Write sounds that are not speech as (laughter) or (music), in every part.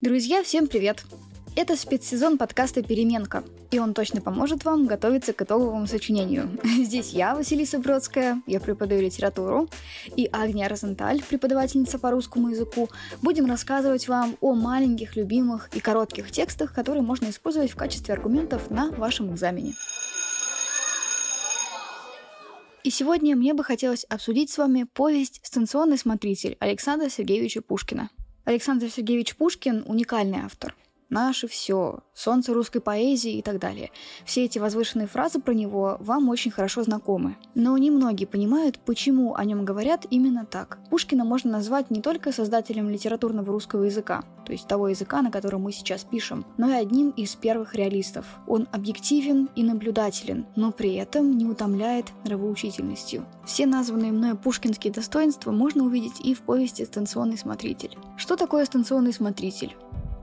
Друзья, всем привет! Это спецсезон подкаста «Переменка», и он точно поможет вам готовиться к итоговому сочинению. (laughs) Здесь я, Василиса Бродская, я преподаю литературу, и Агния Розенталь, преподавательница по русскому языку, будем рассказывать вам о маленьких, любимых и коротких текстах, которые можно использовать в качестве аргументов на вашем экзамене. И сегодня мне бы хотелось обсудить с вами повесть «Станционный смотритель» Александра Сергеевича Пушкина. Александр Сергеевич Пушкин – уникальный автор – наше все, солнце русской поэзии и так далее. Все эти возвышенные фразы про него вам очень хорошо знакомы. Но немногие понимают, почему о нем говорят именно так. Пушкина можно назвать не только создателем литературного русского языка, то есть того языка, на котором мы сейчас пишем, но и одним из первых реалистов. Он объективен и наблюдателен, но при этом не утомляет нравоучительностью. Все названные мной пушкинские достоинства можно увидеть и в повести «Станционный смотритель». Что такое станционный смотритель?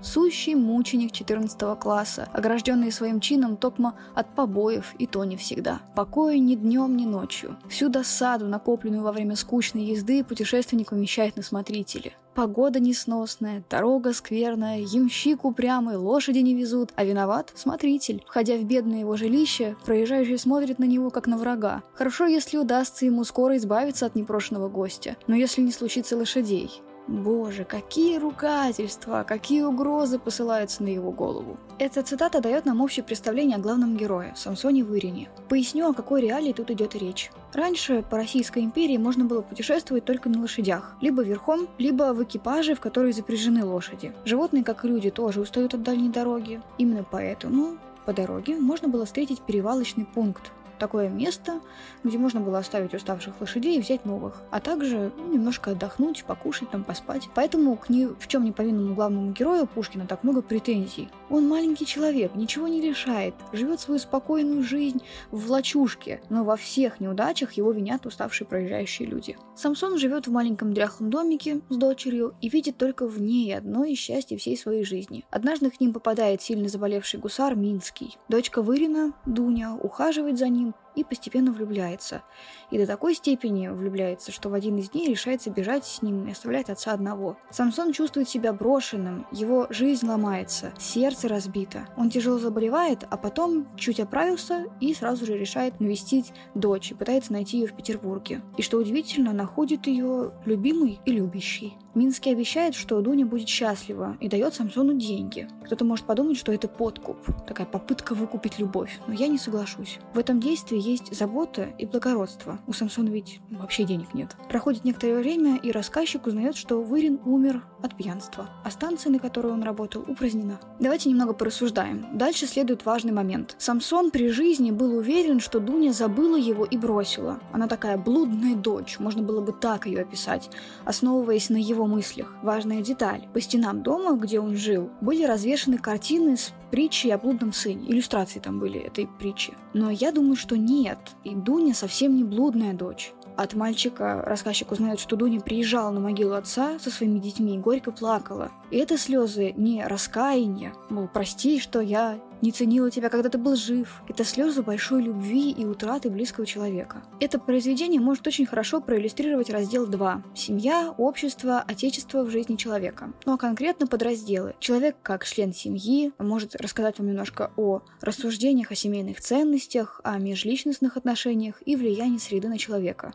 Сущий мученик 14 класса, огражденный своим чином токмо от побоев, и то не всегда. Покоя ни днем, ни ночью. Всю досаду, накопленную во время скучной езды, путешественник умещает на смотрителе. Погода несносная, дорога скверная, ямщик упрямый, лошади не везут, а виноват смотритель. Входя в бедное его жилище, проезжающий смотрит на него как на врага. Хорошо, если удастся ему скоро избавиться от непрошенного гостя, но если не случится лошадей. Боже, какие ругательства, какие угрозы посылаются на его голову. Эта цитата дает нам общее представление о главном герое, Самсоне Вырине. Поясню, о какой реалии тут идет речь. Раньше по Российской империи можно было путешествовать только на лошадях, либо верхом, либо в экипаже, в которые запряжены лошади. Животные, как и люди, тоже устают от дальней дороги. Именно поэтому по дороге можно было встретить перевалочный пункт, такое место, где можно было оставить уставших лошадей и взять новых, а также ну, немножко отдохнуть, покушать, там, поспать. Поэтому к ни в чем не повинному главному герою Пушкина так много претензий. Он маленький человек, ничего не решает, живет свою спокойную жизнь в лачушке, но во всех неудачах его винят уставшие проезжающие люди. Самсон живет в маленьком дряхлом домике с дочерью и видит только в ней одно из счастья всей своей жизни. Однажды к ним попадает сильно заболевший гусар Минский. Дочка Вырина, Дуня, ухаживает за ним, и постепенно влюбляется. И до такой степени влюбляется, что в один из дней решается бежать с ним и оставлять отца одного. Самсон чувствует себя брошенным, его жизнь ломается, сердце разбито. Он тяжело заболевает, а потом чуть оправился и сразу же решает навестить дочь и пытается найти ее в Петербурге. И что удивительно, находит ее любимой и любящей. Минский обещает, что Дуня будет счастлива и дает Самсону деньги. Кто-то может подумать, что это подкуп, такая попытка выкупить любовь, но я не соглашусь. В этом действии есть забота и благородство. У Самсона ведь вообще денег нет. Проходит некоторое время, и рассказчик узнает, что Вырин умер от пьянства, а станция, на которой он работал, упразднена. Давайте немного порассуждаем. Дальше следует важный момент. Самсон при жизни был уверен, что Дуня забыла его и бросила. Она такая блудная дочь, можно было бы так ее описать, основываясь на мыслях. Важная деталь. По стенам дома, где он жил, были развешаны картины с притчей о блудном сыне. Иллюстрации там были этой притчи. Но я думаю, что нет. И Дуня совсем не блудная дочь. От мальчика рассказчик узнает, что Дуня приезжала на могилу отца со своими детьми и горько плакала. И это слезы не раскаяния, мол, прости, что я не ценила тебя, когда ты был жив. Это слезы большой любви и утраты близкого человека. Это произведение может очень хорошо проиллюстрировать раздел 2 – семья, общество, отечество в жизни человека. Ну а конкретно подразделы. Человек как член семьи может рассказать вам немножко о рассуждениях о семейных ценностях, о межличностных отношениях и влиянии среды на человека.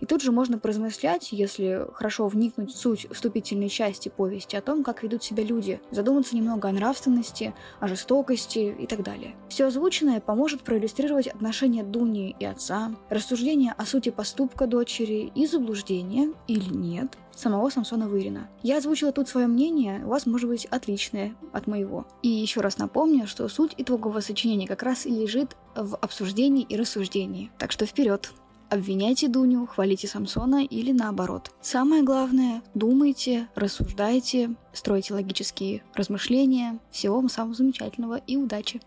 И тут же можно поразмышлять, если хорошо вникнуть в суть вступительной части повести о том, как ведут себя люди, задуматься немного о нравственности, о жестокости, и так далее. Все озвученное поможет проиллюстрировать отношения Дуни и отца, рассуждения о сути поступка дочери и заблуждения, или нет, самого Самсона Вырина. Я озвучила тут свое мнение, у вас может быть отличное от моего. И еще раз напомню, что суть итогового сочинения как раз и лежит в обсуждении и рассуждении. Так что вперед! Обвиняйте Дуню, хвалите Самсона или наоборот. Самое главное, думайте, рассуждайте, стройте логические размышления. Всего вам самого замечательного и удачи!